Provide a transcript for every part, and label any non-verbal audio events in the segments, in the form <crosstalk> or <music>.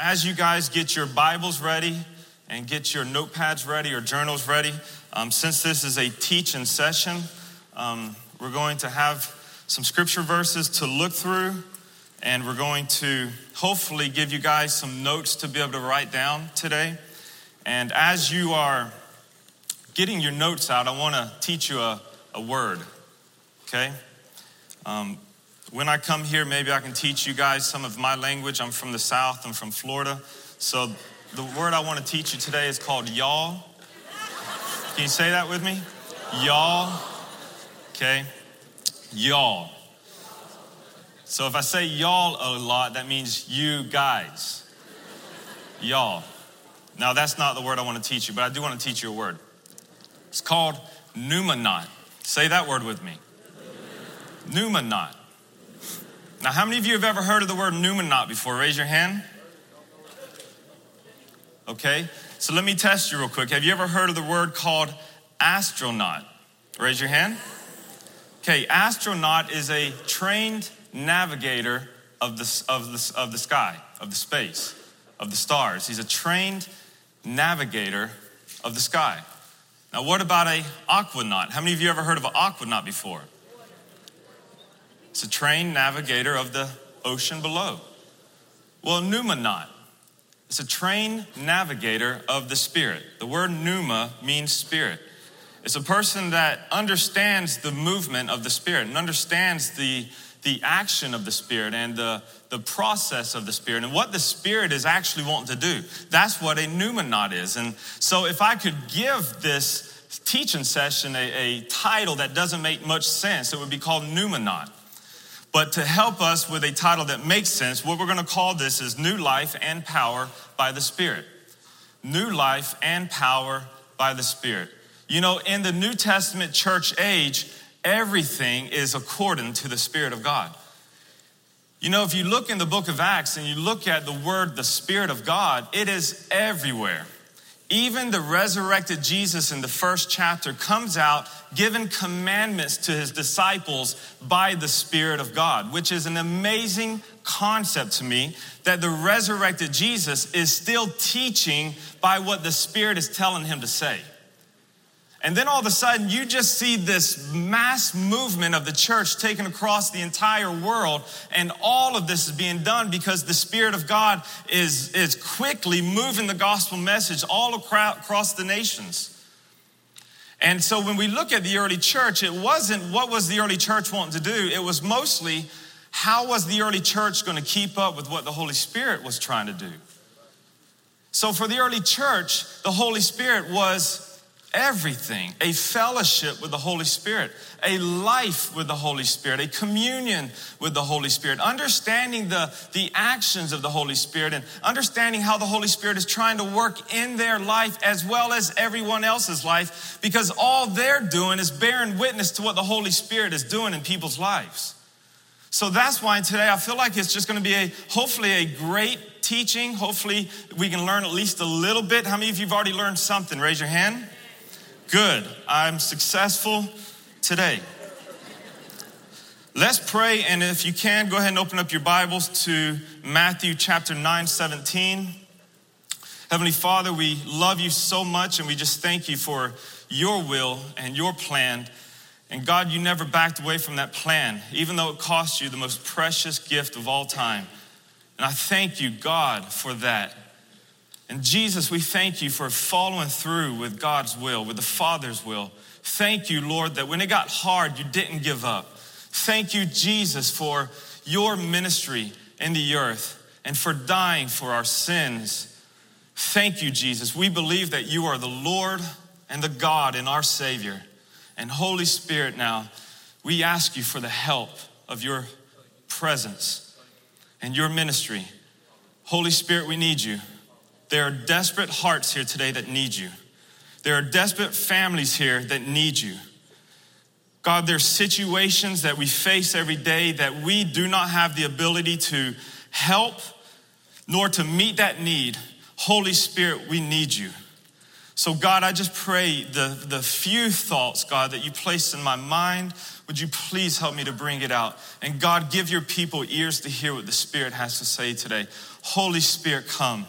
As you guys get your Bibles ready and get your notepads ready or journals ready, um, since this is a teaching session, um, we're going to have some scripture verses to look through, and we're going to hopefully give you guys some notes to be able to write down today. And as you are getting your notes out, I want to teach you a, a word, okay? Um, when I come here, maybe I can teach you guys some of my language. I'm from the South, I'm from Florida. So the word I want to teach you today is called y'all. Can you say that with me? Y'all. Okay? Y'all. So if I say y'all a lot, that means you guys. Y'all. Now, that's not the word I want to teach you, but I do want to teach you a word. It's called pneumonaut. Say that word with me. Pneumonaut. Now, how many of you have ever heard of the word pneumonaut before? Raise your hand. Okay, so let me test you real quick. Have you ever heard of the word called astronaut? Raise your hand. Okay, astronaut is a trained navigator of the, of the, of the sky, of the space, of the stars. He's a trained navigator of the sky. Now, what about a aquanaut? How many of you ever heard of an aquanaut before? It's a trained navigator of the ocean below. Well, pneumonaut. It's a trained navigator of the spirit. The word pneuma means spirit. It's a person that understands the movement of the spirit and understands the, the action of the spirit and the, the process of the spirit and what the spirit is actually wanting to do. That's what a pneumonaut is. And so, if I could give this teaching session a, a title that doesn't make much sense, it would be called pneumonaut. But to help us with a title that makes sense, what we're going to call this is New Life and Power by the Spirit. New Life and Power by the Spirit. You know, in the New Testament church age, everything is according to the Spirit of God. You know, if you look in the book of Acts and you look at the word the Spirit of God, it is everywhere. Even the resurrected Jesus in the first chapter comes out giving commandments to his disciples by the Spirit of God, which is an amazing concept to me that the resurrected Jesus is still teaching by what the Spirit is telling him to say. And then all of a sudden, you just see this mass movement of the church taken across the entire world. And all of this is being done because the Spirit of God is, is quickly moving the gospel message all across the nations. And so when we look at the early church, it wasn't what was the early church wanting to do, it was mostly how was the early church going to keep up with what the Holy Spirit was trying to do. So for the early church, the Holy Spirit was everything a fellowship with the Holy Spirit, a life with the Holy Spirit, a communion with the Holy Spirit, understanding the, the actions of the Holy Spirit, and understanding how the Holy Spirit is trying to work in their life as well as everyone else's life, because all they're doing is bearing witness to what the Holy Spirit is doing in people's lives. So that's why today I feel like it's just going to be a hopefully a great teaching. Hopefully we can learn at least a little bit. How many of you have already learned something? Raise your hand. Good. I'm successful today. Let's pray, and if you can, go ahead and open up your Bibles to Matthew chapter 9, 17. Heavenly Father, we love you so much, and we just thank you for your will and your plan. And God, you never backed away from that plan, even though it cost you the most precious gift of all time. And I thank you, God, for that. And Jesus, we thank you for following through with God's will, with the Father's will. Thank you, Lord, that when it got hard, you didn't give up. Thank you, Jesus, for your ministry in the earth and for dying for our sins. Thank you, Jesus. We believe that you are the Lord and the God and our Savior. And Holy Spirit, now, we ask you for the help of your presence and your ministry. Holy Spirit, we need you. There are desperate hearts here today that need you. There are desperate families here that need you. God, there's situations that we face every day that we do not have the ability to help nor to meet that need. Holy Spirit, we need you. So, God, I just pray the, the few thoughts, God, that you placed in my mind, would you please help me to bring it out? And God, give your people ears to hear what the Spirit has to say today. Holy Spirit, come.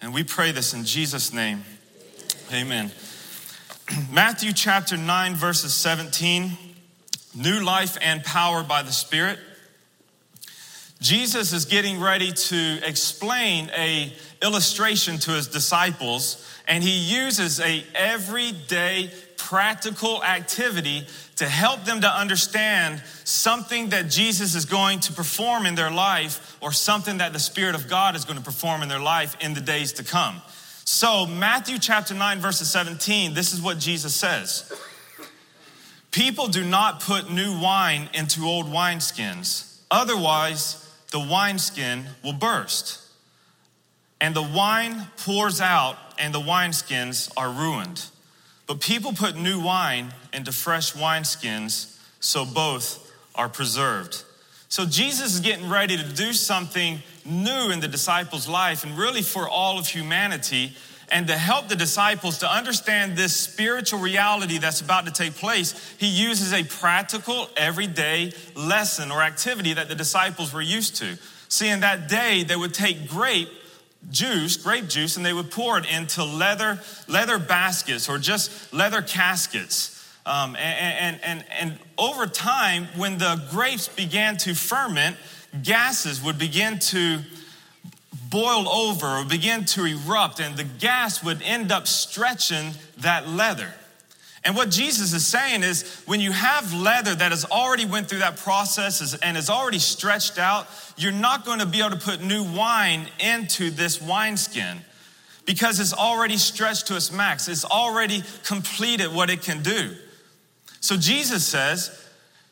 And we pray this in Jesus' name. Amen. <clears throat> Matthew chapter 9, verses 17 new life and power by the Spirit. Jesus is getting ready to explain a illustration to his disciples and he uses a everyday practical activity to help them to understand something that Jesus is going to perform in their life or something that the Spirit of God is going to perform in their life in the days to come. So, Matthew chapter 9, verses 17, this is what Jesus says People do not put new wine into old wineskins, otherwise, the wineskin will burst. And the wine pours out, and the wineskins are ruined. But people put new wine into fresh wineskins, so both are preserved. So Jesus is getting ready to do something new in the disciples' life and really for all of humanity, and to help the disciples to understand this spiritual reality that's about to take place, he uses a practical, everyday lesson or activity that the disciples were used to. See, in that day, they would take grape juice, grape juice, and they would pour it into leather, leather baskets or just leather caskets. Um, and, and, and, and over time, when the grapes began to ferment, gases would begin to boil over or begin to erupt, and the gas would end up stretching that leather. And what Jesus is saying is when you have leather that has already went through that process and is already stretched out, you're not going to be able to put new wine into this wineskin because it's already stretched to its max. It's already completed what it can do. So Jesus says,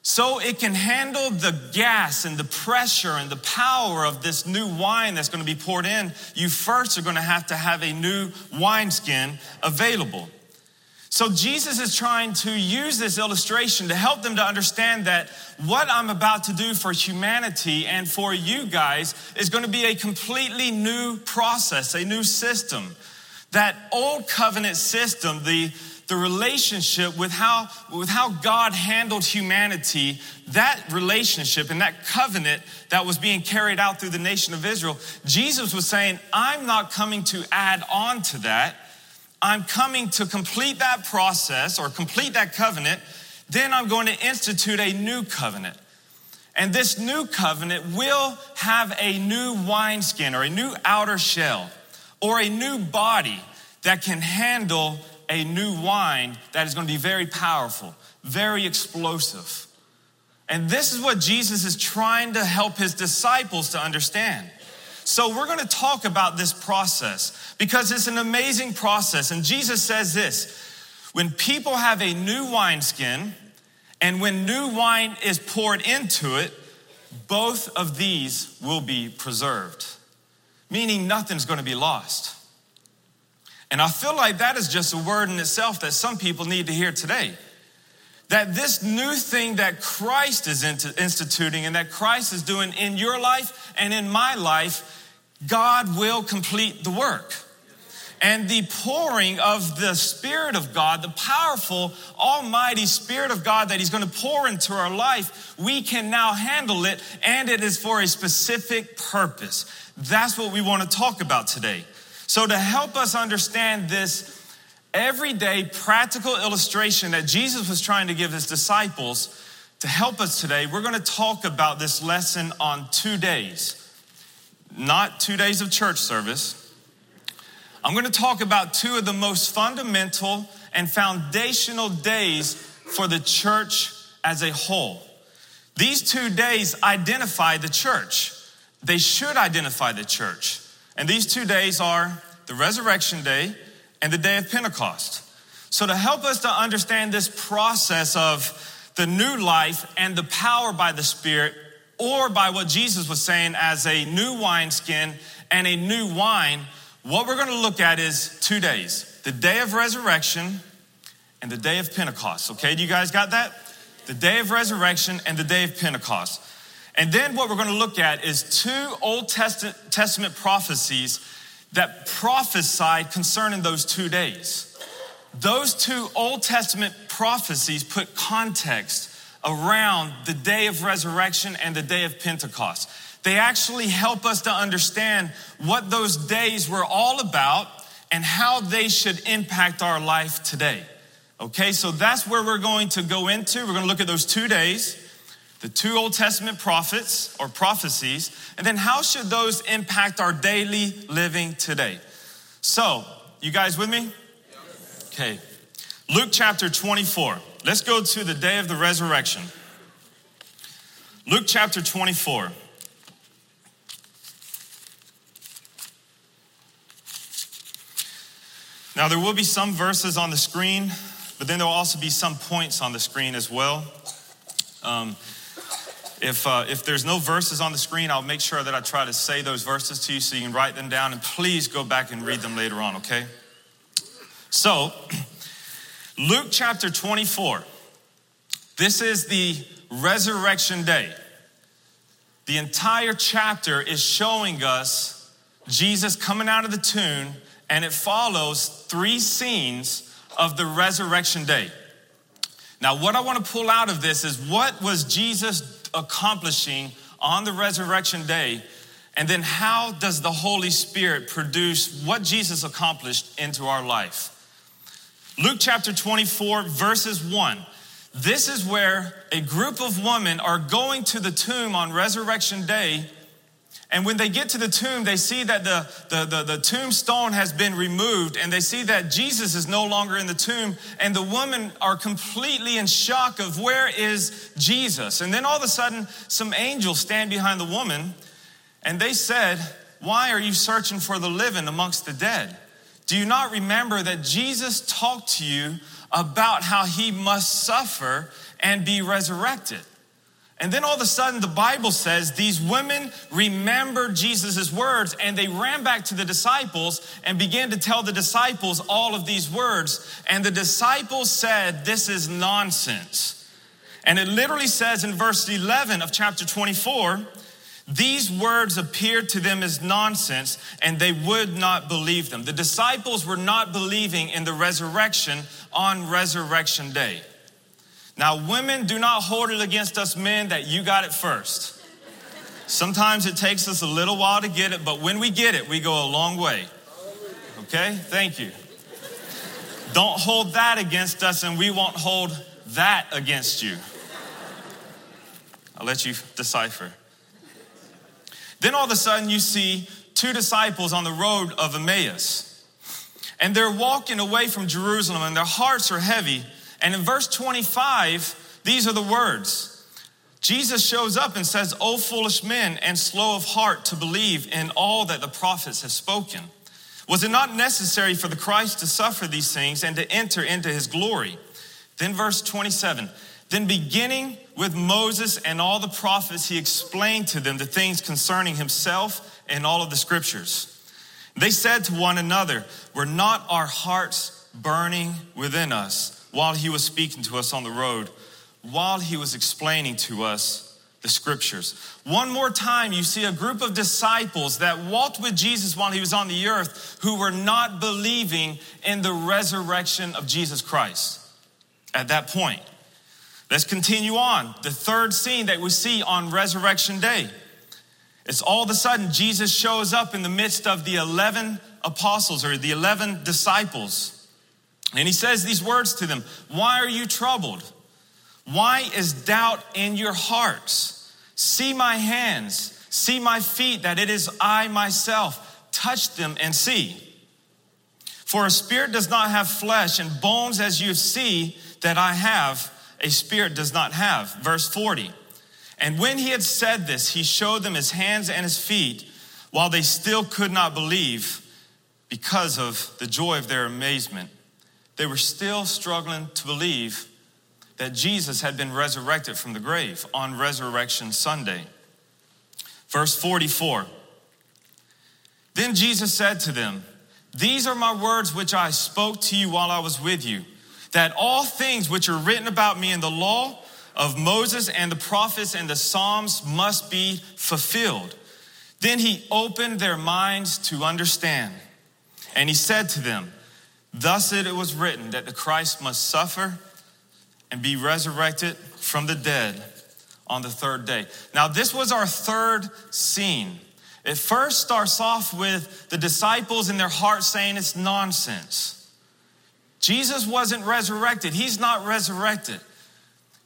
so it can handle the gas and the pressure and the power of this new wine that's going to be poured in, you first are going to have to have a new wineskin available. So Jesus is trying to use this illustration to help them to understand that what I'm about to do for humanity and for you guys is going to be a completely new process, a new system. That old covenant system, the, the relationship with how, with how God handled humanity, that relationship and that covenant that was being carried out through the nation of Israel, Jesus was saying, I'm not coming to add on to that. I'm coming to complete that process or complete that covenant, then I'm going to institute a new covenant. And this new covenant will have a new wineskin or a new outer shell or a new body that can handle a new wine that is going to be very powerful, very explosive. And this is what Jesus is trying to help his disciples to understand. So, we're going to talk about this process because it's an amazing process. And Jesus says this when people have a new wineskin and when new wine is poured into it, both of these will be preserved, meaning nothing's going to be lost. And I feel like that is just a word in itself that some people need to hear today. That this new thing that Christ is instituting and that Christ is doing in your life and in my life God will complete the work. And the pouring of the Spirit of God, the powerful, almighty Spirit of God that He's going to pour into our life, we can now handle it, and it is for a specific purpose. That's what we want to talk about today. So, to help us understand this everyday practical illustration that Jesus was trying to give His disciples, to help us today, we're going to talk about this lesson on two days not two days of church service. I'm going to talk about two of the most fundamental and foundational days for the church as a whole. These two days identify the church. They should identify the church. And these two days are the resurrection day and the day of Pentecost. So, to help us to understand this process of the new life and the power by the Spirit, or by what Jesus was saying as a new wineskin and a new wine, what we're going to look at is two days the day of resurrection and the day of Pentecost. Okay, do you guys got that? The day of resurrection and the day of Pentecost. And then what we're going to look at is two Old Testament prophecies that prophesied concerning those two days. Those two Old Testament prophecies put context around the day of resurrection and the day of Pentecost. They actually help us to understand what those days were all about and how they should impact our life today. Okay, so that's where we're going to go into. We're going to look at those two days, the two Old Testament prophets or prophecies, and then how should those impact our daily living today. So, you guys with me? Okay, Luke chapter 24. Let's go to the day of the resurrection. Luke chapter 24. Now, there will be some verses on the screen, but then there will also be some points on the screen as well. Um, if, uh, if there's no verses on the screen, I'll make sure that I try to say those verses to you so you can write them down and please go back and read them later on, okay? So, <clears throat> Luke chapter 24. This is the resurrection day. The entire chapter is showing us Jesus coming out of the tomb and it follows three scenes of the resurrection day. Now, what I want to pull out of this is what was Jesus accomplishing on the resurrection day? And then, how does the Holy Spirit produce what Jesus accomplished into our life? Luke chapter 24, verses 1. This is where a group of women are going to the tomb on resurrection day and when they get to the tomb, they see that the, the, the, the, tombstone has been removed and they see that Jesus is no longer in the tomb. And the women are completely in shock of where is Jesus? And then all of a sudden, some angels stand behind the woman and they said, Why are you searching for the living amongst the dead? Do you not remember that Jesus talked to you about how he must suffer and be resurrected? And then all of a sudden, the Bible says these women remembered Jesus' words and they ran back to the disciples and began to tell the disciples all of these words. And the disciples said, This is nonsense. And it literally says in verse 11 of chapter 24, these words appeared to them as nonsense and they would not believe them. The disciples were not believing in the resurrection on resurrection day. Now, women, do not hold it against us men that you got it first. Sometimes it takes us a little while to get it, but when we get it, we go a long way. Okay? Thank you. Don't hold that against us, and we won't hold that against you. I'll let you decipher. Then all of a sudden, you see two disciples on the road of Emmaus. And they're walking away from Jerusalem, and their hearts are heavy and in verse 25, these are the words. Jesus shows up and says, O foolish men and slow of heart to believe in all that the prophets have spoken. Was it not necessary for the Christ to suffer these things and to enter into his glory? Then, verse 27 Then, beginning with Moses and all the prophets, he explained to them the things concerning himself and all of the scriptures. They said to one another, Were not our hearts burning within us? While he was speaking to us on the road, while he was explaining to us the scriptures. One more time, you see a group of disciples that walked with Jesus while he was on the earth who were not believing in the resurrection of Jesus Christ at that point. Let's continue on. The third scene that we see on Resurrection Day. It's all of a sudden Jesus shows up in the midst of the 11 apostles or the 11 disciples. And he says these words to them Why are you troubled? Why is doubt in your hearts? See my hands, see my feet, that it is I myself. Touch them and see. For a spirit does not have flesh and bones as you see that I have, a spirit does not have. Verse 40. And when he had said this, he showed them his hands and his feet, while they still could not believe because of the joy of their amazement they were still struggling to believe that Jesus had been resurrected from the grave on Resurrection Sunday. Verse 44 Then Jesus said to them, These are my words which I spoke to you while I was with you, that all things which are written about me in the law of Moses and the prophets and the Psalms must be fulfilled. Then he opened their minds to understand. And he said to them, Thus it was written that the Christ must suffer and be resurrected from the dead on the third day. Now, this was our third scene. It first starts off with the disciples in their hearts saying it's nonsense. Jesus wasn't resurrected, he's not resurrected.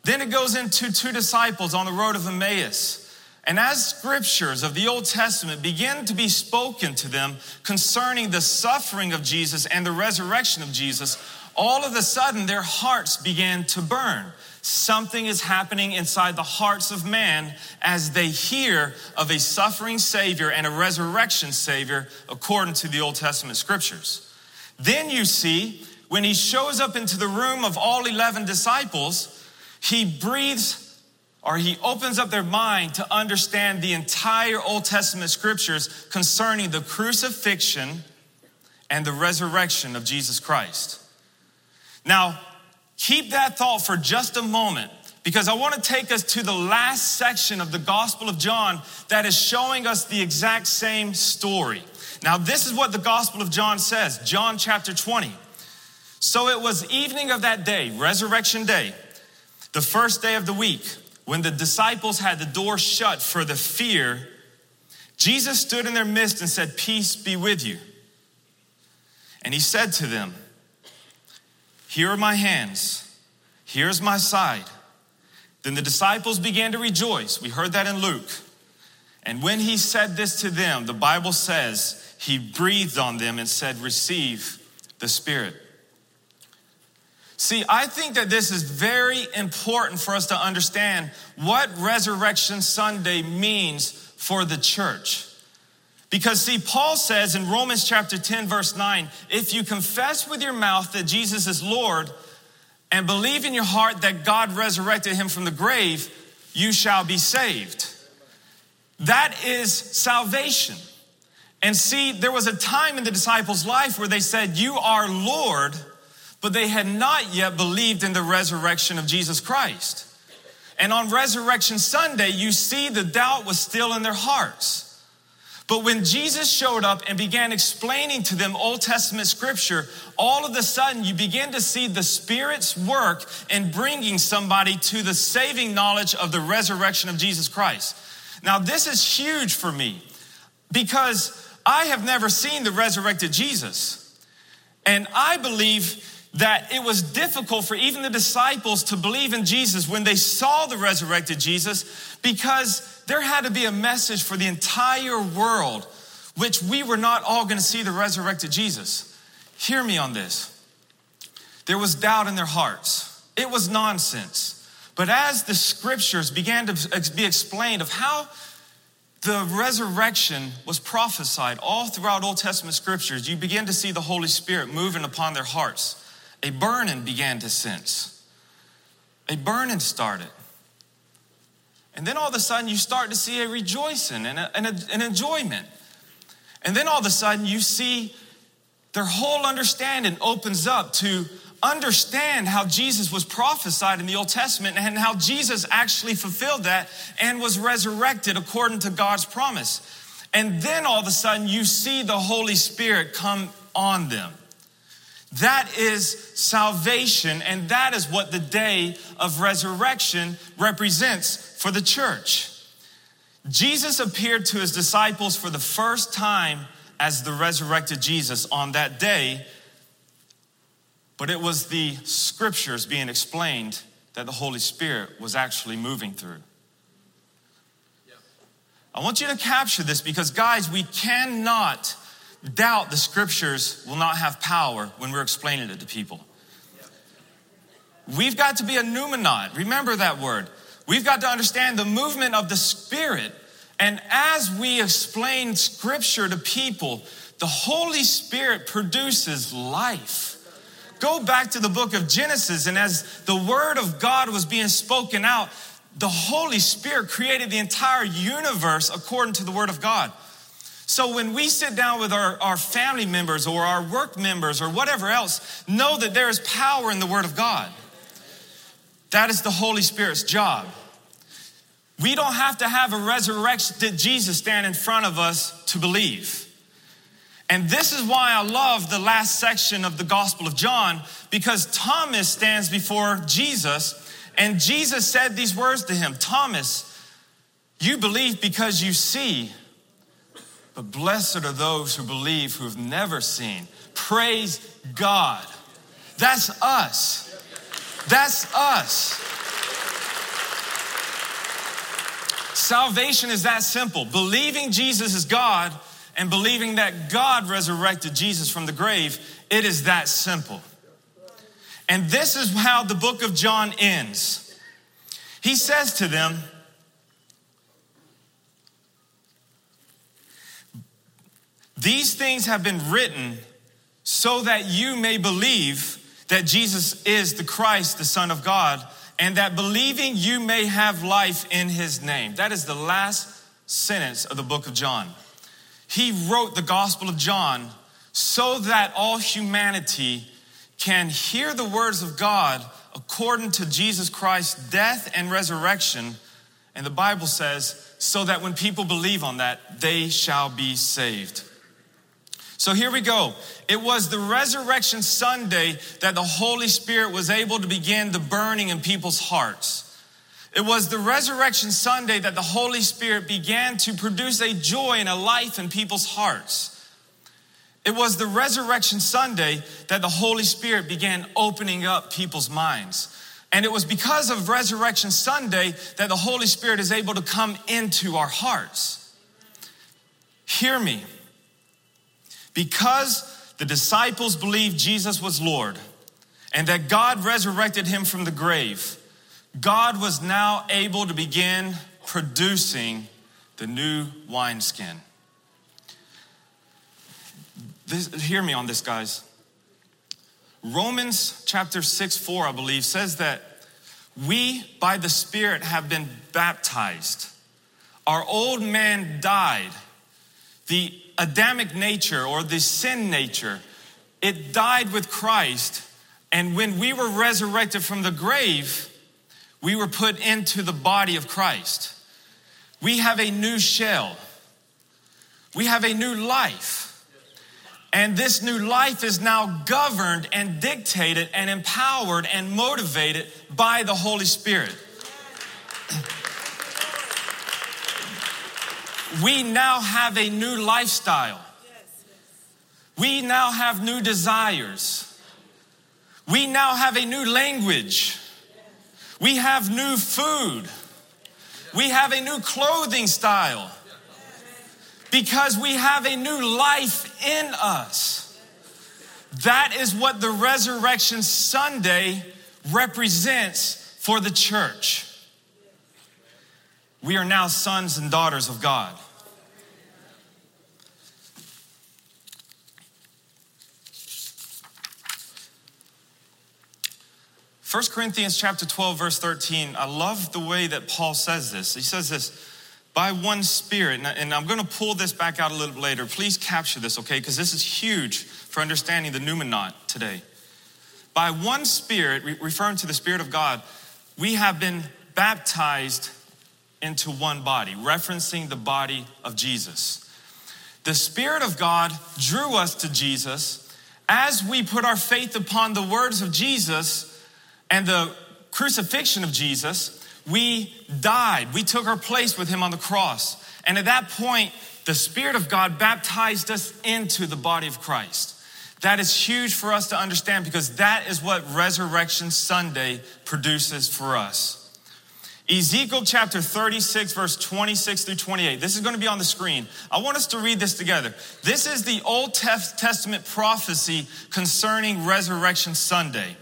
Then it goes into two disciples on the road of Emmaus. And as scriptures of the Old Testament begin to be spoken to them concerning the suffering of Jesus and the resurrection of Jesus, all of a sudden their hearts began to burn. Something is happening inside the hearts of man as they hear of a suffering Savior and a resurrection Savior according to the Old Testament scriptures. Then you see, when he shows up into the room of all 11 disciples, he breathes or he opens up their mind to understand the entire Old Testament scriptures concerning the crucifixion and the resurrection of Jesus Christ. Now, keep that thought for just a moment because I want to take us to the last section of the Gospel of John that is showing us the exact same story. Now, this is what the Gospel of John says John chapter 20. So it was evening of that day, resurrection day, the first day of the week. When the disciples had the door shut for the fear, Jesus stood in their midst and said, Peace be with you. And he said to them, Here are my hands, here's my side. Then the disciples began to rejoice. We heard that in Luke. And when he said this to them, the Bible says he breathed on them and said, Receive the Spirit. See, I think that this is very important for us to understand what Resurrection Sunday means for the church. Because, see, Paul says in Romans chapter 10, verse 9, if you confess with your mouth that Jesus is Lord and believe in your heart that God resurrected him from the grave, you shall be saved. That is salvation. And see, there was a time in the disciples' life where they said, You are Lord but they had not yet believed in the resurrection of Jesus Christ. And on Resurrection Sunday, you see the doubt was still in their hearts. But when Jesus showed up and began explaining to them Old Testament scripture, all of a sudden you begin to see the Spirit's work in bringing somebody to the saving knowledge of the resurrection of Jesus Christ. Now, this is huge for me because I have never seen the resurrected Jesus. And I believe that it was difficult for even the disciples to believe in Jesus when they saw the resurrected Jesus because there had to be a message for the entire world, which we were not all going to see the resurrected Jesus. Hear me on this. There was doubt in their hearts, it was nonsense. But as the scriptures began to be explained of how the resurrection was prophesied all throughout Old Testament scriptures, you begin to see the Holy Spirit moving upon their hearts a burning began to sense. A burning started. And then all of a sudden, you start to see a rejoicing and, a, and a, an enjoyment. And then all of a sudden, you see their whole understanding opens up to understand how Jesus was prophesied in the Old Testament and how Jesus actually fulfilled that and was resurrected according to God's promise. And then all of a sudden, you see the Holy Spirit come on them. That is salvation, and that is what the day of resurrection represents for the church. Jesus appeared to his disciples for the first time as the resurrected Jesus on that day, but it was the scriptures being explained that the Holy Spirit was actually moving through. I want you to capture this because, guys, we cannot doubt the scriptures will not have power when we're explaining it to people. We've got to be a pneumonaut. Remember that word. We've got to understand the movement of the Spirit. And as we explain scripture to people, the Holy Spirit produces life. Go back to the book of Genesis, and as the word of God was being spoken out, the Holy Spirit created the entire universe according to the word of God. So when we sit down with our, our family members or our work members or whatever else, know that there is power in the Word of God. That is the Holy Spirit's job. We don't have to have a resurrection resurrected Jesus stand in front of us to believe. And this is why I love the last section of the Gospel of John, because Thomas stands before Jesus, and Jesus said these words to him Thomas, you believe because you see, but blessed are those who believe who have never seen. Praise God. That's us. That's us. Salvation is that simple. Believing Jesus is God and believing that God resurrected Jesus from the grave, it is that simple. And this is how the book of John ends. He says to them, These things have been written so that you may believe that Jesus is the Christ, the Son of God, and that believing you may have life in his name. That is the last sentence of the book of John. He wrote the Gospel of John so that all humanity can hear the words of God according to Jesus Christ's death and resurrection. And the Bible says, so that when people believe on that, they shall be saved. So here we go. It was the resurrection Sunday that the Holy Spirit was able to begin the burning in people's hearts. It was the resurrection Sunday that the Holy Spirit began to produce a joy and a life in people's hearts. It was the resurrection Sunday that the Holy Spirit began opening up people's minds. And it was because of Resurrection Sunday that the Holy Spirit is able to come into our hearts. Hear me. Because the disciples believed Jesus was Lord and that God resurrected him from the grave, God was now able to begin producing the new wineskin. This, hear me on this, guys. Romans chapter 6 4, I believe, says that we, by the Spirit, have been baptized. Our old man died. The Adamic nature or the sin nature, it died with Christ. And when we were resurrected from the grave, we were put into the body of Christ. We have a new shell. We have a new life. And this new life is now governed and dictated and empowered and motivated by the Holy Spirit. We now have a new lifestyle. We now have new desires. We now have a new language. We have new food. We have a new clothing style because we have a new life in us. That is what the Resurrection Sunday represents for the church. We are now sons and daughters of God. First Corinthians chapter 12 verse 13 I love the way that Paul says this. He says this by one spirit and I'm going to pull this back out a little bit later. Please capture this okay because this is huge for understanding the pneumonaut today. By one spirit referring to the spirit of God we have been baptized into one body, referencing the body of Jesus. The Spirit of God drew us to Jesus as we put our faith upon the words of Jesus and the crucifixion of Jesus. We died. We took our place with him on the cross. And at that point, the Spirit of God baptized us into the body of Christ. That is huge for us to understand because that is what Resurrection Sunday produces for us. Ezekiel chapter 36, verse 26 through 28. This is going to be on the screen. I want us to read this together. This is the Old Testament prophecy concerning Resurrection Sunday.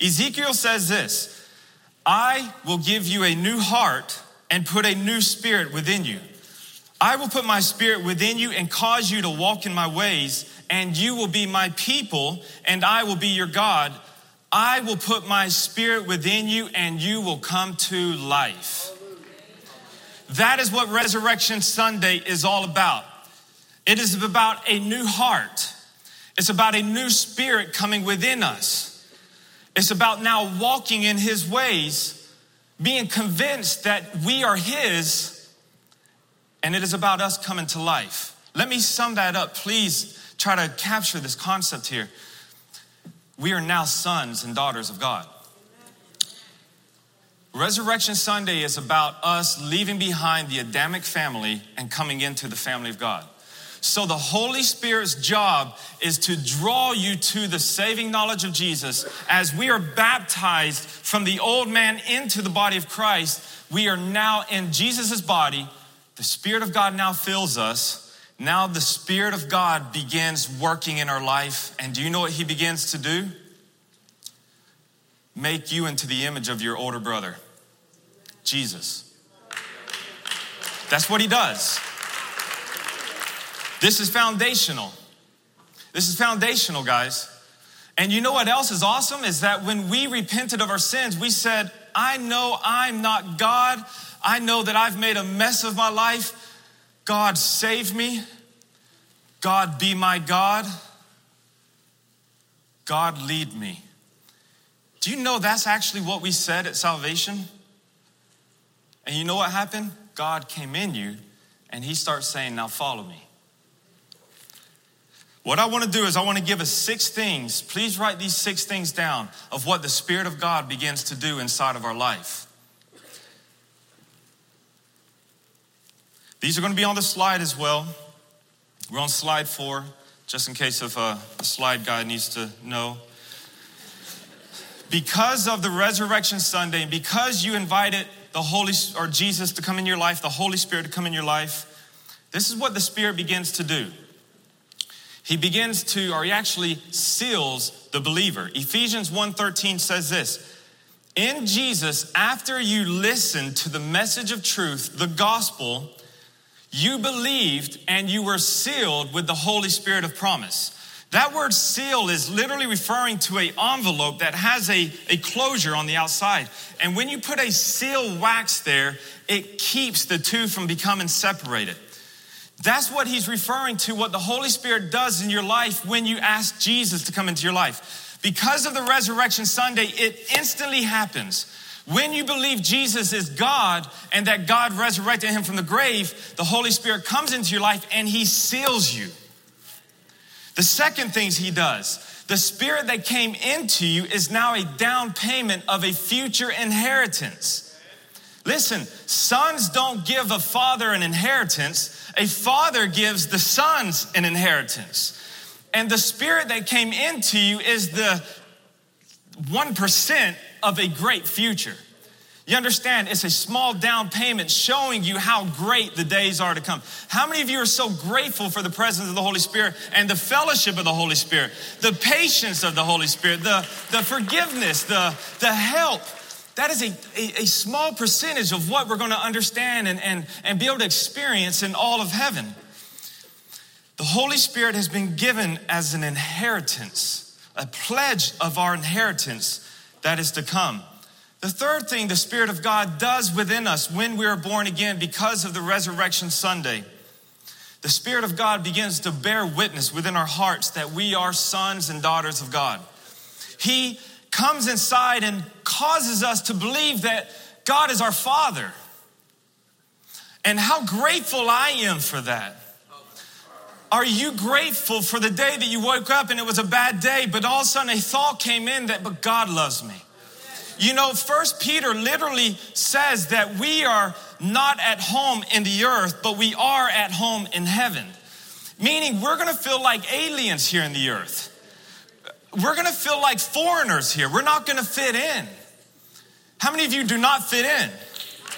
Ezekiel says this I will give you a new heart and put a new spirit within you. I will put my spirit within you and cause you to walk in my ways, and you will be my people, and I will be your God I will put my spirit within you and you will come to life. That is what Resurrection Sunday is all about. It is about a new heart. It's about a new spirit coming within us. It's about now walking in his ways being convinced that we are His and it is about us coming to life. Let me sum that up. Please try to capture this concept here. We are now sons and daughters of God. Resurrection Sunday is about us leaving behind the Adamic family and coming into the family of God. So, the Holy Spirit's job is to draw you to the saving knowledge of Jesus. As we are baptized from the old man into the body of Christ, we are now in Jesus' body. The Spirit of God now fills us. Now, the Spirit of God begins working in our life. And do you know what He begins to do? Make you into the image of your older brother, Jesus. That's what He does. This is foundational. This is foundational, guys. And you know what else is awesome? Is that when we repented of our sins, we said, I know I'm not God. I know that I've made a mess of my life. God, save me. God, be my God. God, lead me. Do you know that's actually what we said at salvation? And you know what happened? God came in you and he starts saying, Now follow me. What I want to do is, I want to give us six things. Please write these six things down of what the Spirit of God begins to do inside of our life. These are going to be on the slide as well. We're on slide four, just in case if uh, the slide guy needs to know. Because of the Resurrection Sunday, and because you invited the Holy or Jesus to come in your life, the Holy Spirit to come in your life, this is what the Spirit begins to do he begins to or he actually seals the believer ephesians 1.13 says this in jesus after you listened to the message of truth the gospel you believed and you were sealed with the holy spirit of promise that word seal is literally referring to a envelope that has a, a closure on the outside and when you put a seal wax there it keeps the two from becoming separated that's what he's referring to, what the Holy Spirit does in your life when you ask Jesus to come into your life. Because of the resurrection Sunday, it instantly happens. When you believe Jesus is God and that God resurrected him from the grave, the Holy Spirit comes into your life and he seals you. The second things he does, the spirit that came into you is now a down payment of a future inheritance. Listen, sons don't give a father an inheritance, a father gives the sons an inheritance. And the spirit that came into you is the 1% of a great future. You understand, it's a small down payment showing you how great the days are to come. How many of you are so grateful for the presence of the Holy Spirit and the fellowship of the Holy Spirit, the patience of the Holy Spirit, the, the forgiveness, the, the help? That is a, a, a small percentage of what we're going to understand and, and, and be able to experience in all of heaven. The Holy Spirit has been given as an inheritance, a pledge of our inheritance that is to come. The third thing the Spirit of God does within us when we are born again because of the resurrection Sunday, the Spirit of God begins to bear witness within our hearts that we are sons and daughters of God. He comes inside and causes us to believe that God is our Father. And how grateful I am for that. Are you grateful for the day that you woke up and it was a bad day, but all of a sudden a thought came in that, but God loves me? You know, First Peter literally says that we are not at home in the earth, but we are at home in heaven. Meaning we're gonna feel like aliens here in the earth we're gonna feel like foreigners here. We're not gonna fit in. How many of you do not fit in?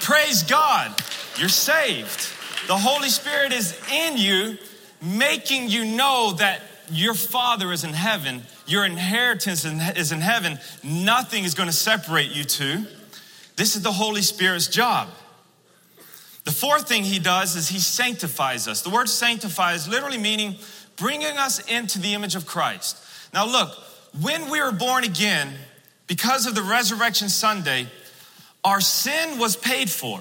Praise God, you're saved. The Holy Spirit is in you, making you know that your Father is in heaven, your inheritance is in heaven. Nothing is gonna separate you two. This is the Holy Spirit's job. The fourth thing he does is he sanctifies us. The word sanctify is literally meaning bringing us into the image of Christ. Now, look, when we were born again, because of the resurrection Sunday, our sin was paid for.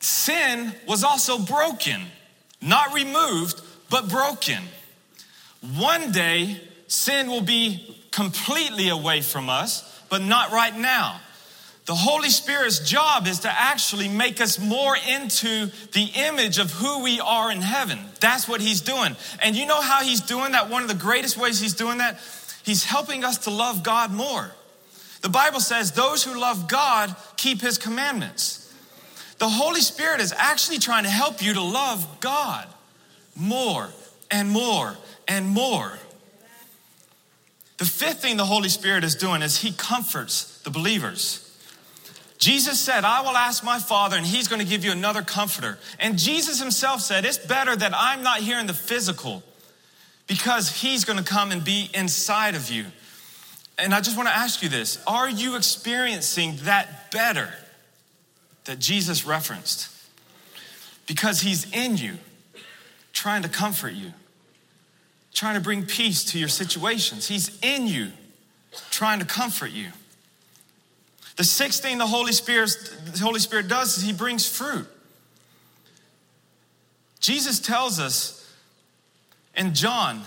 Sin was also broken, not removed, but broken. One day, sin will be completely away from us, but not right now. The Holy Spirit's job is to actually make us more into the image of who we are in heaven. That's what He's doing. And you know how He's doing that? One of the greatest ways He's doing that? He's helping us to love God more. The Bible says, Those who love God keep His commandments. The Holy Spirit is actually trying to help you to love God more and more and more. The fifth thing the Holy Spirit is doing is He comforts the believers. Jesus said, I will ask my Father, and He's going to give you another comforter. And Jesus Himself said, It's better that I'm not here in the physical because He's going to come and be inside of you. And I just want to ask you this Are you experiencing that better that Jesus referenced? Because He's in you, trying to comfort you, trying to bring peace to your situations. He's in you, trying to comfort you. The sixth thing the Holy Spirit, the Holy Spirit does is he brings fruit. Jesus tells us in John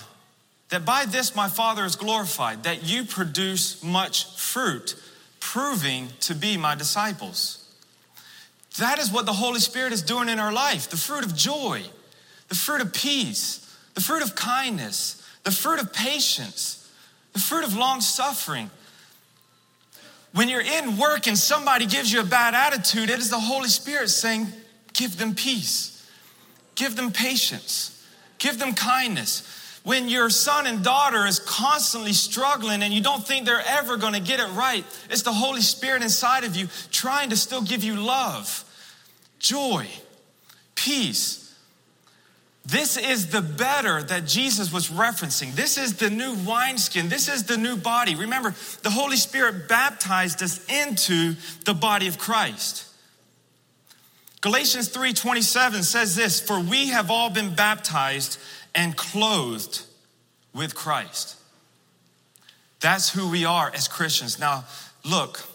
that by this my Father is glorified, that you produce much fruit, proving to be my disciples. That is what the Holy Spirit is doing in our life. The fruit of joy, the fruit of peace, the fruit of kindness, the fruit of patience, the fruit of long suffering, when you're in work and somebody gives you a bad attitude, it is the Holy Spirit saying, Give them peace, give them patience, give them kindness. When your son and daughter is constantly struggling and you don't think they're ever to get it right, it's the Holy Spirit inside of you trying to still give you love, joy, peace, this is the better that Jesus was referencing. This is the new wineskin. This is the new body. Remember, the Holy Spirit baptized us into the body of Christ. Galatians 3:27 says this, "For we have all been baptized and clothed with Christ." That's who we are as Christians. Now, look,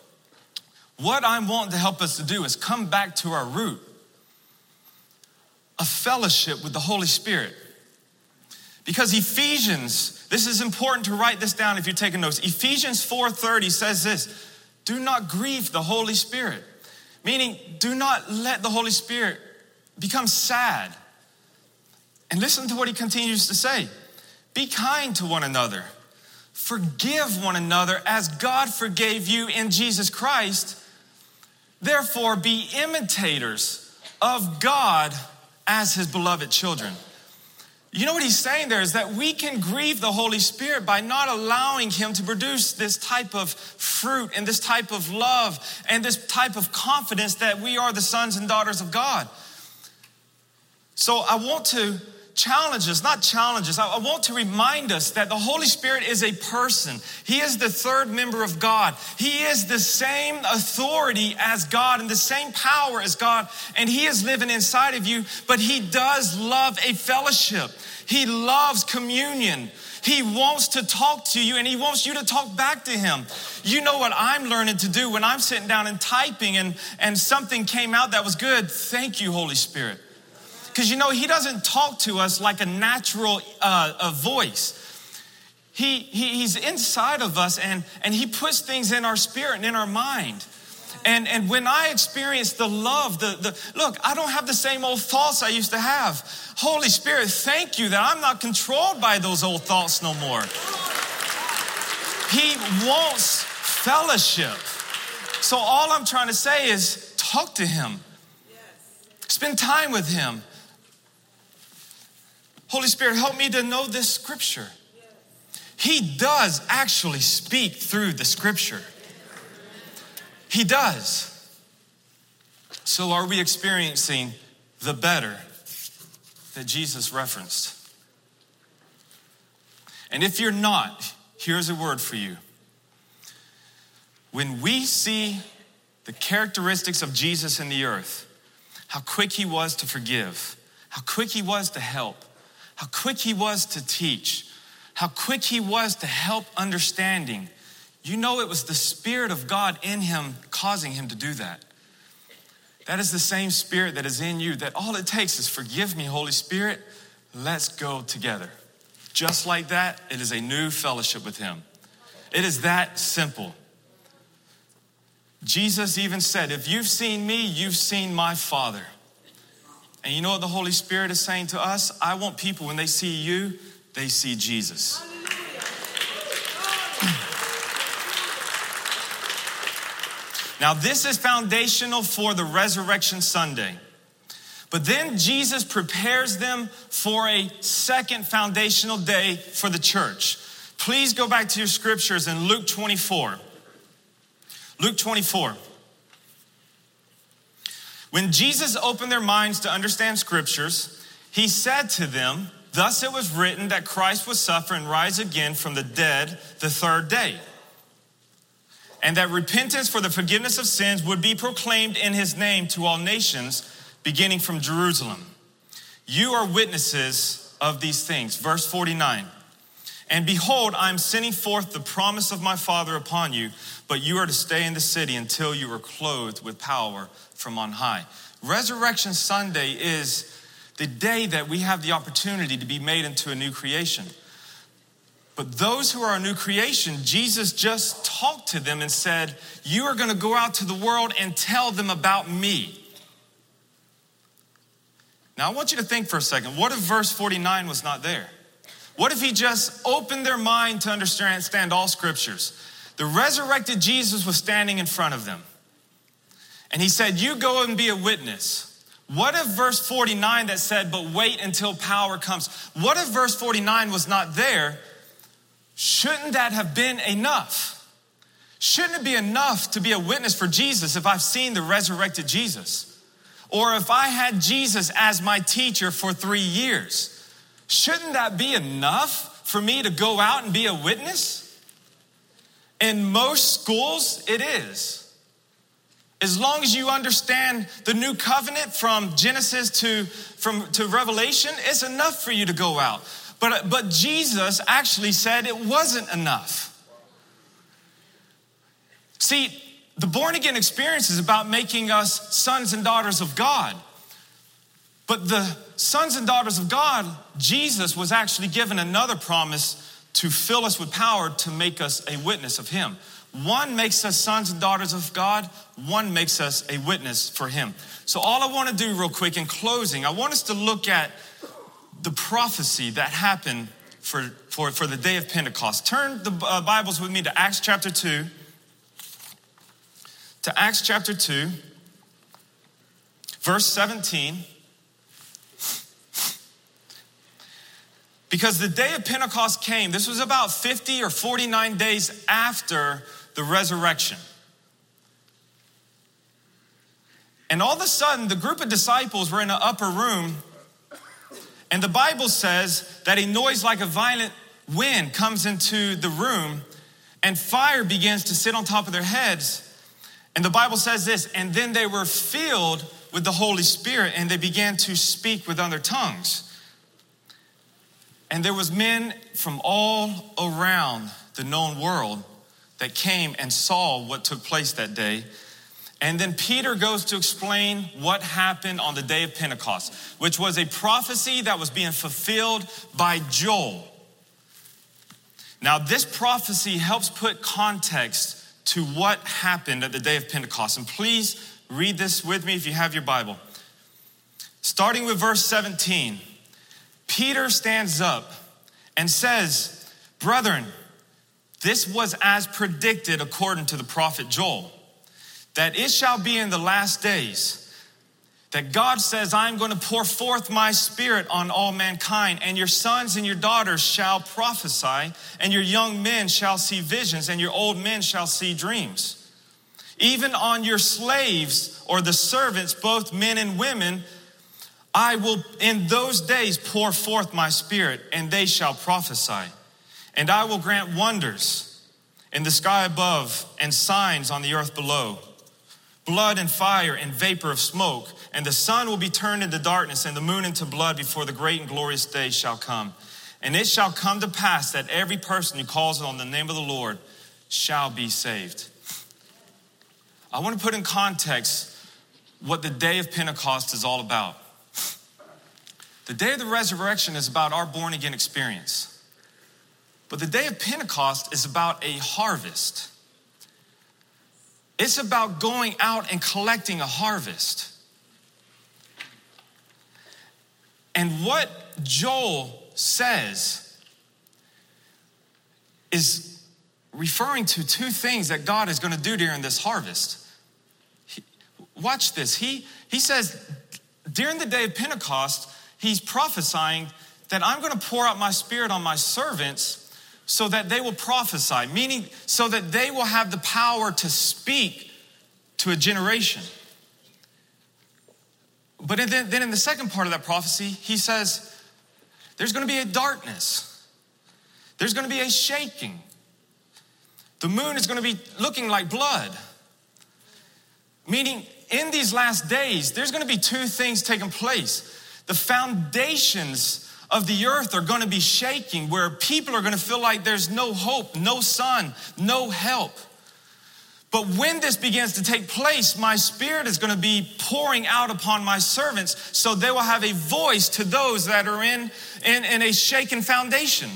what I'm wanting to help us to do is come back to our root a fellowship with the Holy Spirit. Because Ephesians, this is important to write this down if you're taking notes. Ephesians 4:30 says this, do not grieve the Holy Spirit. Meaning, do not let the Holy Spirit become sad. And listen to what he continues to say. Be kind to one another. Forgive one another as God forgave you in Jesus Christ. Therefore, be imitators of God as his beloved children. You know what he's saying there is that we can grieve the Holy Spirit by not allowing him to produce this type of fruit and this type of love and this type of confidence that we are the sons and daughters of God. So I want to challenge us, not challenge us, I, want to remind us that the Holy Spirit is a person. He is the third member of God. He is the same authority as God and the same power as God, and He is living inside of you, but He does love a fellowship. He loves communion. He wants to talk to you and he wants you to talk back to him. You know what I'm learning to do when I'm sitting down and typing and, and something came out that was good? Thank you, Holy Spirit. Because you know, He doesn't talk to us like a natural uh, a voice. He, he, he's inside of us and, and He puts things in our spirit and in our mind. And, and when I experience the love, the, the look, I don't have the same old thoughts I used to have. Holy Spirit, thank you that I'm not controlled by those old thoughts no more. He wants fellowship. So all I'm trying to say is talk to him. Spend time with him. Holy Spirit, help me to know this scripture. He does actually speak through the scripture. He does. So, are we experiencing the better that Jesus referenced? And if you're not, here's a word for you. When we see the characteristics of Jesus in the earth, how quick he was to forgive, how quick he was to help, how quick he was to teach, how quick he was to help understanding. You know, it was the Spirit of God in him causing him to do that. That is the same Spirit that is in you, that all it takes is forgive me, Holy Spirit, let's go together. Just like that, it is a new fellowship with him. It is that simple. Jesus even said, If you've seen me, you've seen my Father. And you know what the Holy Spirit is saying to us? I want people, when they see you, they see Jesus. Now, this is foundational for the Resurrection Sunday. But then Jesus prepares them for a second foundational day for the church. Please go back to your scriptures in Luke 24. Luke 24. When Jesus opened their minds to understand scriptures, he said to them, Thus it was written that Christ would suffer and rise again from the dead the third day, and that repentance for the forgiveness of sins would be proclaimed in his name to all nations, beginning from Jerusalem. You are witnesses of these things. Verse 49. And behold, I am sending forth the promise of my Father upon you, but you are to stay in the city until you are clothed with power from on high. Resurrection Sunday is the day that we have the opportunity to be made into a new creation. But those who are a new creation, Jesus just talked to them and said, You are going to go out to the world and tell them about me. Now, I want you to think for a second what if verse 49 was not there? What if he just opened their mind to understand all scriptures? The resurrected Jesus was standing in front of them. And he said, You go and be a witness. What if verse 49 that said, But wait until power comes? What if verse 49 was not there? Shouldn't that have been enough? Shouldn't it be enough to be a witness for Jesus if I've seen the resurrected Jesus? Or if I had Jesus as my teacher for three years? Shouldn't that be enough for me to go out and be a witness? In most schools, it is. As long as you understand the new covenant from Genesis to, from, to Revelation, it's enough for you to go out. But, but Jesus actually said it wasn't enough. See, the born again experience is about making us sons and daughters of God. But the sons and daughters of God, Jesus was actually given another promise to fill us with power to make us a witness of Him. One makes us sons and daughters of God, one makes us a witness for Him. So, all I want to do, real quick, in closing, I want us to look at the prophecy that happened for, for, for the day of Pentecost. Turn the uh, Bibles with me to Acts chapter 2. To Acts chapter 2, verse 17. Because the day of Pentecost came, this was about 50 or 49 days after the resurrection. And all of a sudden, the group of disciples were in an upper room, and the Bible says that a noise like a violent wind comes into the room, and fire begins to sit on top of their heads. And the Bible says this, and then they were filled with the Holy Spirit, and they began to speak with other tongues. And there was men from all around the known world that came and saw what took place that day. And then Peter goes to explain what happened on the day of Pentecost, which was a prophecy that was being fulfilled by Joel. Now, this prophecy helps put context to what happened at the day of Pentecost. And please read this with me if you have your Bible. Starting with verse 17, Peter stands up and says, Brethren, this was as predicted according to the prophet Joel, that it shall be in the last days that God says, I'm going to pour forth my spirit on all mankind, and your sons and your daughters shall prophesy, and your young men shall see visions, and your old men shall see dreams. Even on your slaves or the servants, both men and women, I will in those days pour forth my spirit, and they shall prophesy. And I will grant wonders in the sky above and signs on the earth below blood and fire and vapor of smoke. And the sun will be turned into darkness and the moon into blood before the great and glorious day shall come. And it shall come to pass that every person who calls on the name of the Lord shall be saved. I want to put in context what the day of Pentecost is all about. The day of the resurrection is about our born again experience. But the day of Pentecost is about a harvest. It's about going out and collecting a harvest. And what Joel says is referring to two things that God is going to do during this harvest. He, watch this. He, he says, during the day of Pentecost, he's prophesying that I'm going to pour out my spirit on my servants so that they will prophesy, meaning so that they will have the power to speak to a generation. But then, in the second part of that prophecy, he says, there's to be a darkness, there's to be a shaking. The moon is to be looking like blood. Meaning, in these last days, there's to be two things taking place. The foundations of the earth are going to be shaking, where people are going to feel like there's no hope, no sun, no help. But when this begins to take place, my spirit is going to be pouring out upon my servants so they will have a voice to those that are in, in, in a shaken foundation.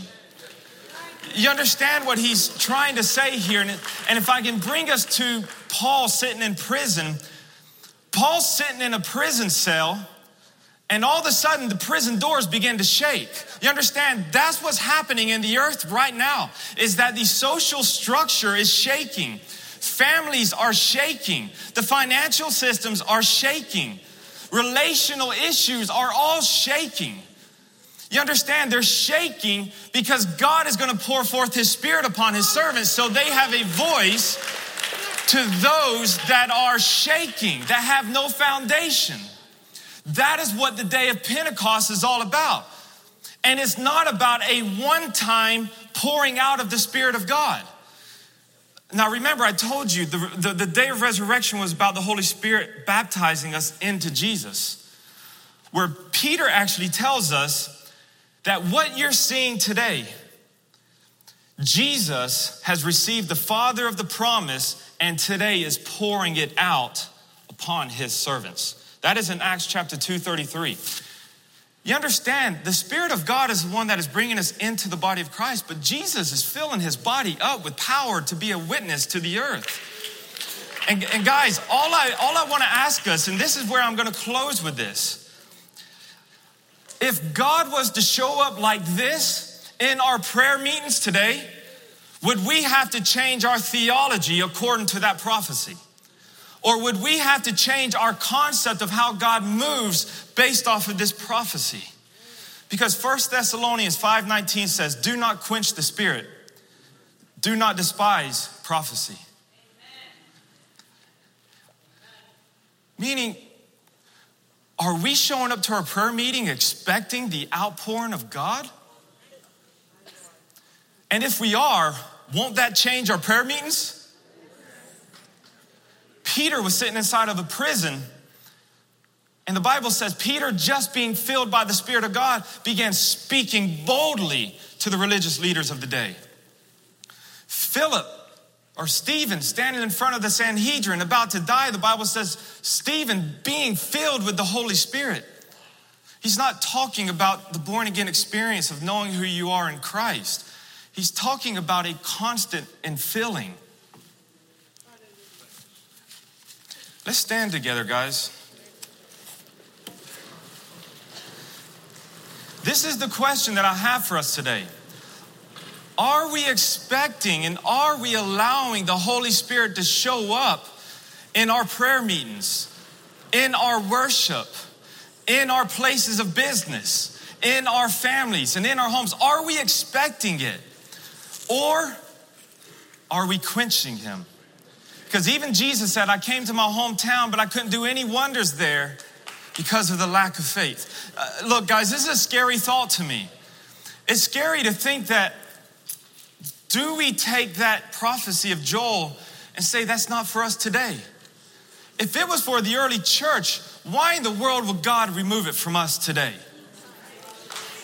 You understand what he's trying to say here? And, and if I can bring us to Paul sitting in prison, Paul's sitting in a prison cell, and all of a sudden the prison doors begin to shake. You understand? That's what's happening in the earth right now, is that the social structure is shaking. Families are shaking. The financial systems are shaking. Relational issues are all shaking. You understand? They're shaking because God is going to pour forth His Spirit upon His servants so they have a voice to those that are shaking, that have no foundation. That is what the day of Pentecost is all about. And it's not about a one time pouring out of the Spirit of God. Now, remember, I told you the, the, the, day of resurrection was about the Holy Spirit baptizing us into Jesus. Where Peter actually tells us that what you're seeing today, Jesus has received the Father of the promise and today is pouring it out upon his servants. That is in Acts chapter 233. You understand, the Spirit of God is the one that is bringing us into the body of Christ, but Jesus is filling his body up with power to be a witness to the earth. And, and guys, all I, all I want to ask us, and this is where I'm going to close with this. If God was to show up like this in our prayer meetings today, would we have to change our theology according to that prophecy? Or would we have to change our concept of how God moves based off of this prophecy? Because 1 Thessalonians 5:19 says, "Do not quench the spirit. Do not despise prophecy." Meaning, are we showing up to our prayer meeting expecting the outpouring of God? And if we are, won't that change our prayer meetings? Peter was sitting inside of a prison. And the Bible says Peter, just being filled by the Spirit of God, began speaking boldly to the religious leaders of the day. Philip or Stephen standing in front of the Sanhedrin about to die, the Bible says Stephen being filled with the Holy Spirit. He's not talking about the born again experience of knowing who you are in Christ. He's talking about a constant infilling Let's stand together, guys. This is the question that I have for us today. Are we expecting and are we allowing the Holy Spirit to show up in our prayer meetings, in our worship, in our places of business, in our families, and in our homes? Are we expecting it? Or are we quenching Him? Because even Jesus said, I came to my hometown, but I couldn't do any wonders there because of the lack of faith. Uh, look, guys, this is a scary thought to me. It's scary to think that do we take that prophecy of Joel and say that's not for us today? If it was for the early church, why in the world would God remove it from us today?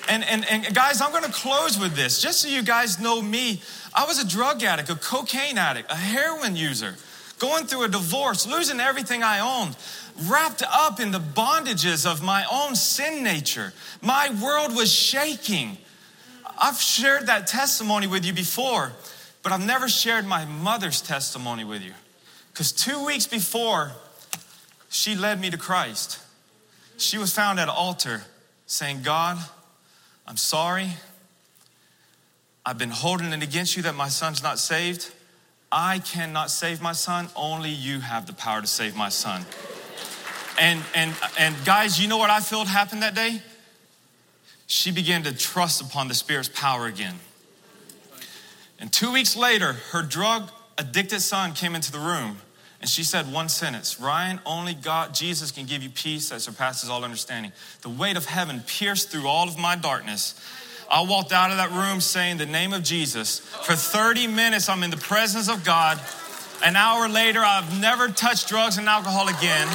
And, and, and guys, I'm gonna close with this. Just so you guys know me, I was a drug addict, a cocaine addict, a heroin user going through a divorce, losing everything I owned, wrapped up in the bondages of my own sin nature. My world was shaking. I've shared that testimony with you before, but I've never shared my mother's testimony with you. Because two weeks before she led me to Christ, she was found at an altar saying, God, I'm sorry. I've been holding it against you that my son's not saved. I cannot save my son. Only you have the power to save my son. And, and, and guys, you know what I felt happened that day? She began to trust upon the Spirit's power again. And two weeks later, her drug addicted son came into the room and she said one sentence Ryan, only God, Jesus can give you peace that surpasses all understanding. The weight of heaven pierced through all of my darkness. I walked out of that room saying the name of Jesus. For 30 minutes, I'm in the presence of God. An hour later, I've never touched drugs and alcohol again.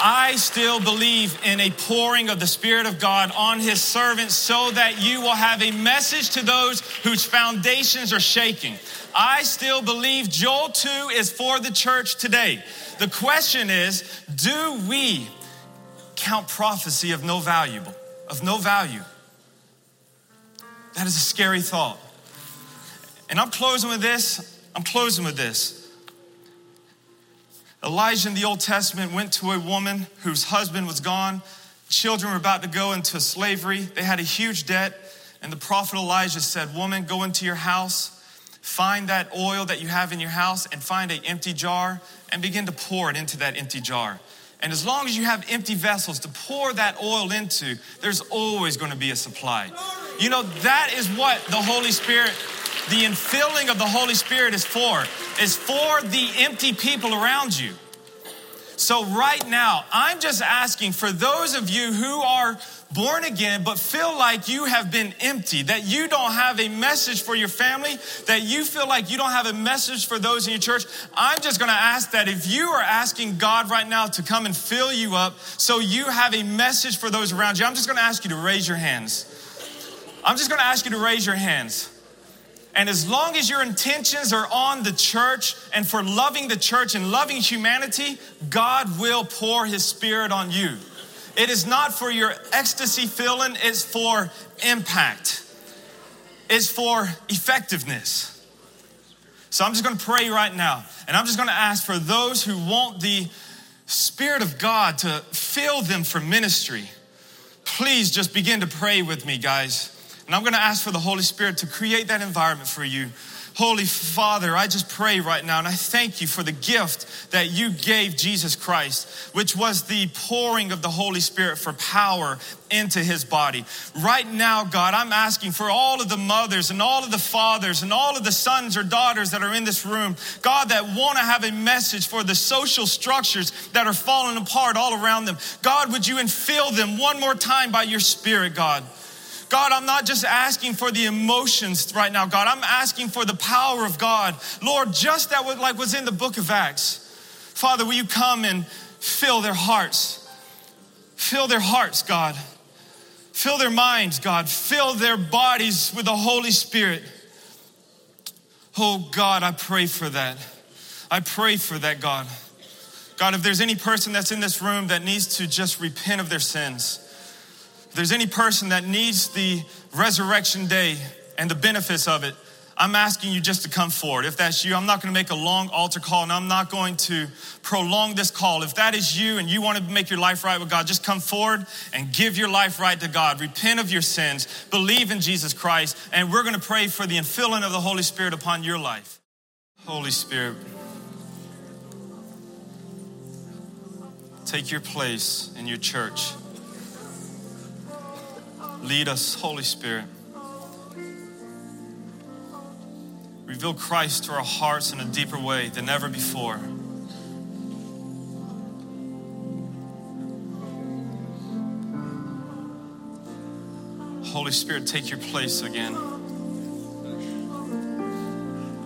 I still believe in a pouring of the Spirit of God on His servants so that you will have a message to those whose foundations are shaking. I still believe Joel 2 is for the church today. The question is do we count prophecy of no value? Of no value? That is a scary thought. And I'm closing with this. I'm closing with this. Elijah in the Old Testament went to a woman whose husband was gone. Children were about to go into slavery. They had a huge debt. And the prophet Elijah said, Woman, go into your house, find that oil that you have in your house, and find an empty jar and begin to pour it into that empty jar. And as long as you have empty vessels to pour that oil into, there's always going to be a supply. You know, that is what the Holy Spirit the infilling of the Holy Spirit is for, is for the empty people around you. So, right now, I'm just asking for those of you who are born again but feel like you have been empty, that you don't have a message for your family, that you feel like you don't have a message for those in your church. I'm just gonna ask that if you are asking God right now to come and fill you up so you have a message for those around you, I'm just gonna ask you to raise your hands. I'm just gonna ask you to raise your hands. And as long as your intentions are on the church and for loving the church and loving humanity, God will pour his spirit on you. It is not for your ecstasy feeling, it's for impact, it's for effectiveness. So I'm just gonna pray right now, and I'm just gonna ask for those who want the Spirit of God to fill them for ministry. Please just begin to pray with me, guys. And I'm to ask for the Holy Spirit to create that environment for you. Holy Father, I just pray right now and I thank you for the gift that you gave Jesus Christ, which was the pouring of the Holy Spirit for power into his body. Right now, God, I'm asking for all of the mothers and all of the fathers and all of the sons or daughters that are in this room, God, that want to have a message for the social structures that are falling apart all around them. God, would you infill them one more time by your Spirit, God? God, I'm not just asking for the emotions right now, God. I'm asking for the power of God. Lord, just that was like was in the book of Acts. Father, will you come and fill their hearts? Fill their hearts, God. Fill their minds, God. Fill their bodies with the Holy Spirit. Oh, God, I pray for that. I pray for that, God. God, if there's any person that's in this room that needs to just repent of their sins, there's any person that needs the resurrection day and the benefits of it, I'm asking you just to come forward. If that's you, I'm not going to make a long altar call and I'm not going to prolong this call. If that is you and you want to make your life right with God, just come forward and give your life right to God. Repent of your sins, believe in Jesus Christ, and we're going to pray for the infilling of the Holy Spirit upon your life. Holy Spirit, take your place in your church. Lead us, Holy Spirit. Reveal Christ to our hearts in a deeper way than ever before. Holy Spirit, take your place again.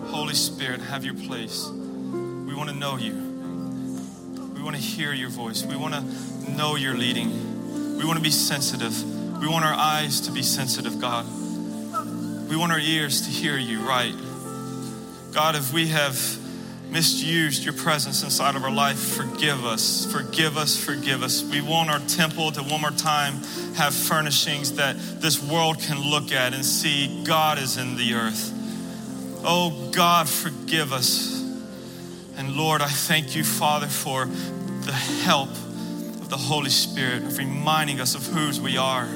Holy Spirit, have your place. We want to know you. We want to hear your voice. We want to know your leading. We want to be sensitive. We want our eyes to be sensitive, God. We want our ears to hear you right. God, if we have misused your presence inside of our life, forgive us, forgive us, forgive us. We want our temple to one more time have furnishings that this world can look at and see God is in the earth. Oh God, forgive us. And Lord, I thank you, Father, for the help of the Holy Spirit of reminding us of whose we are.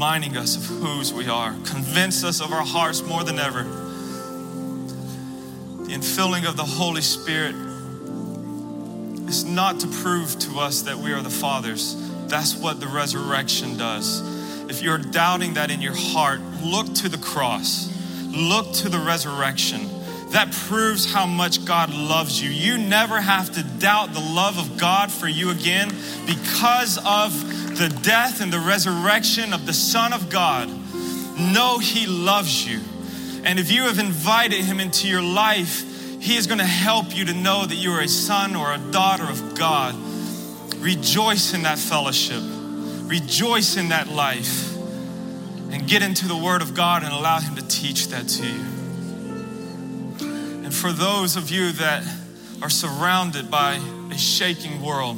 Reminding us of whose we are. Convince us of our hearts more than ever the infilling of the Holy Spirit is not to prove to us that we are the Father's. That's what the resurrection does. If you're doubting that in your heart, look to the cross, look to the resurrection. That proves how much God loves you. You never have to doubt the love of God for you again because of the death and the resurrection of the Son of God. Know He loves you. And if you have invited him into your life, he is going to help you to know that you are a son or a daughter of God. Rejoice in that fellowship, rejoice in that life, and get into the Word of God and allow Him to teach that to you. And for those of you that are surrounded by a shaking world,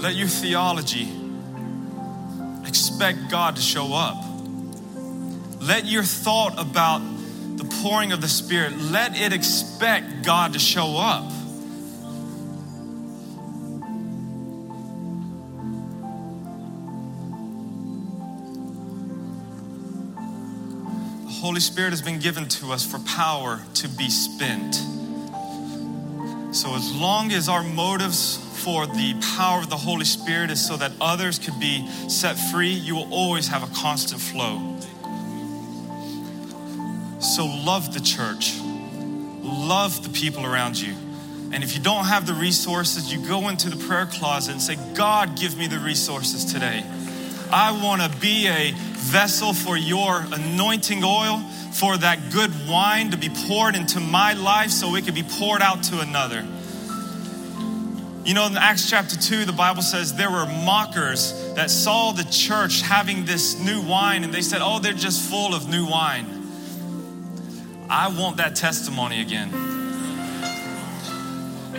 let your theology expect God to show up. Let your thought about the pouring of the Spirit, let it expect God to show up. The Holy Spirit has been given to us for power to be spent. So, as long as our motives for the power of the Holy Spirit is so that others could be set free, you will always have a constant flow. So love the church, love the people around you. And if you don't have the resources, you go into the prayer closet and say, God, give me the resources today. I want to be a vessel for your anointing oil, for that good wine to be poured into my life so it can be poured out to another. You know, in Acts chapter 2, the Bible says there were mockers that saw the church having this new wine and they said, Oh, they're just full of new wine. I want that testimony again.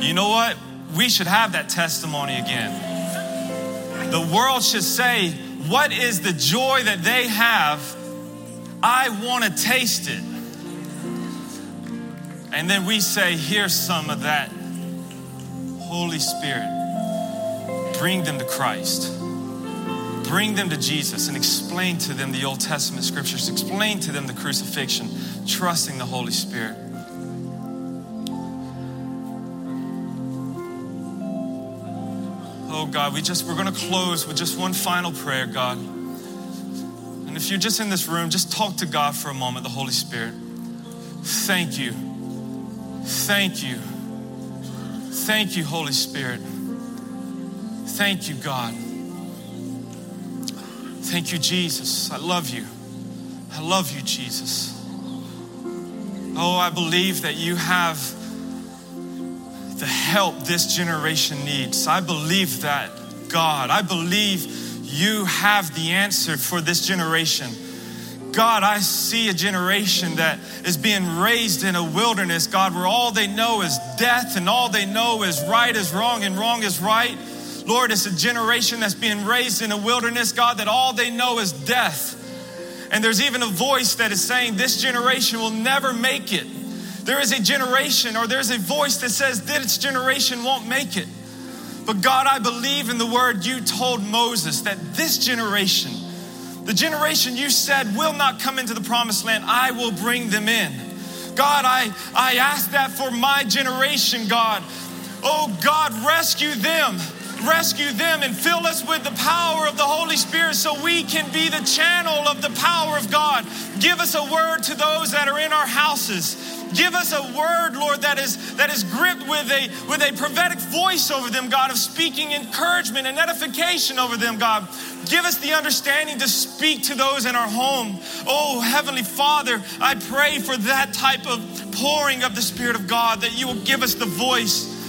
You know what? We should have that testimony again. The world should say, What is the joy that they have? I want to taste it. And then we say, Here's some of that Holy Spirit. Bring them to Christ bring them to Jesus and explain to them the Old Testament scriptures, explain to them the crucifixion, trusting the Holy Spirit. Oh God, we just we're going to close with just one final prayer, God. And if you're just in this room, just talk to God for a moment, the Holy Spirit. Thank you. Thank you. Thank you, Holy Spirit. Thank you, God. Thank you, Jesus. I love you. I love you, Jesus. Oh, I believe that you have the help this generation needs. I believe that, God. I believe you have the answer for this generation. God, I see a generation that is being raised in a wilderness, God, where all they know is death and all they know is right is wrong and wrong is right. Lord, it's a generation that's being raised in a wilderness, God, that all they know is death. And there's even a voice that is saying, This generation will never make it. There is a generation, or there's a voice that says, This generation won't make it. But God, I believe in the word you told Moses that this generation, the generation you said will not come into the promised land, I will bring them in. God, I, I ask that for my generation, God. Oh, God, rescue them rescue them and fill us with the power of the Holy Spirit so we can be the channel of the power of God. Give us a word to those that are in our houses. Give us a word, Lord, that is that is gripped with a with a prophetic voice over them, God, of speaking encouragement and edification over them, God. Give us the understanding to speak to those in our home. Oh, Heavenly Father, I pray for that type of pouring of the Spirit of God, that you will give us the voice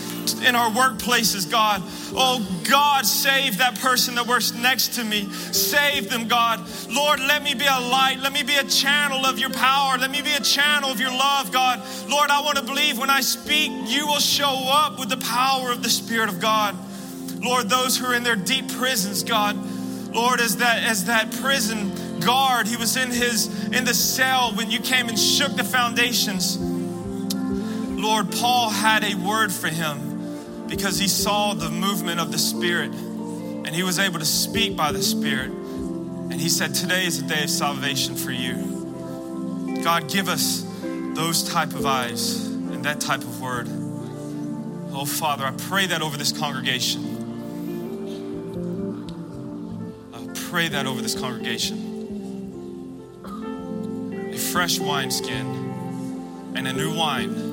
in our workplaces, God. Oh, God, save that person that works next to me. Save them, God. Lord, let me be a light. Let me be a channel of your power. Let me be a channel of your love, God. Lord, I want to believe when I speak, you will show up with the power of the Spirit of God. Lord, those who are in their deep prisons, God. Lord, as that as that prison guard, he was in his in the cell when you came and shook the foundations. Lord, Paul had a word for him because he saw the movement of the Spirit and he was able to speak by the Spirit. And he said, Today is a day of salvation for you. God, give us those type of eyes and that type of word. Oh, Father, I pray that over this congregation. I pray that over this congregation. A fresh wineskin and a new wine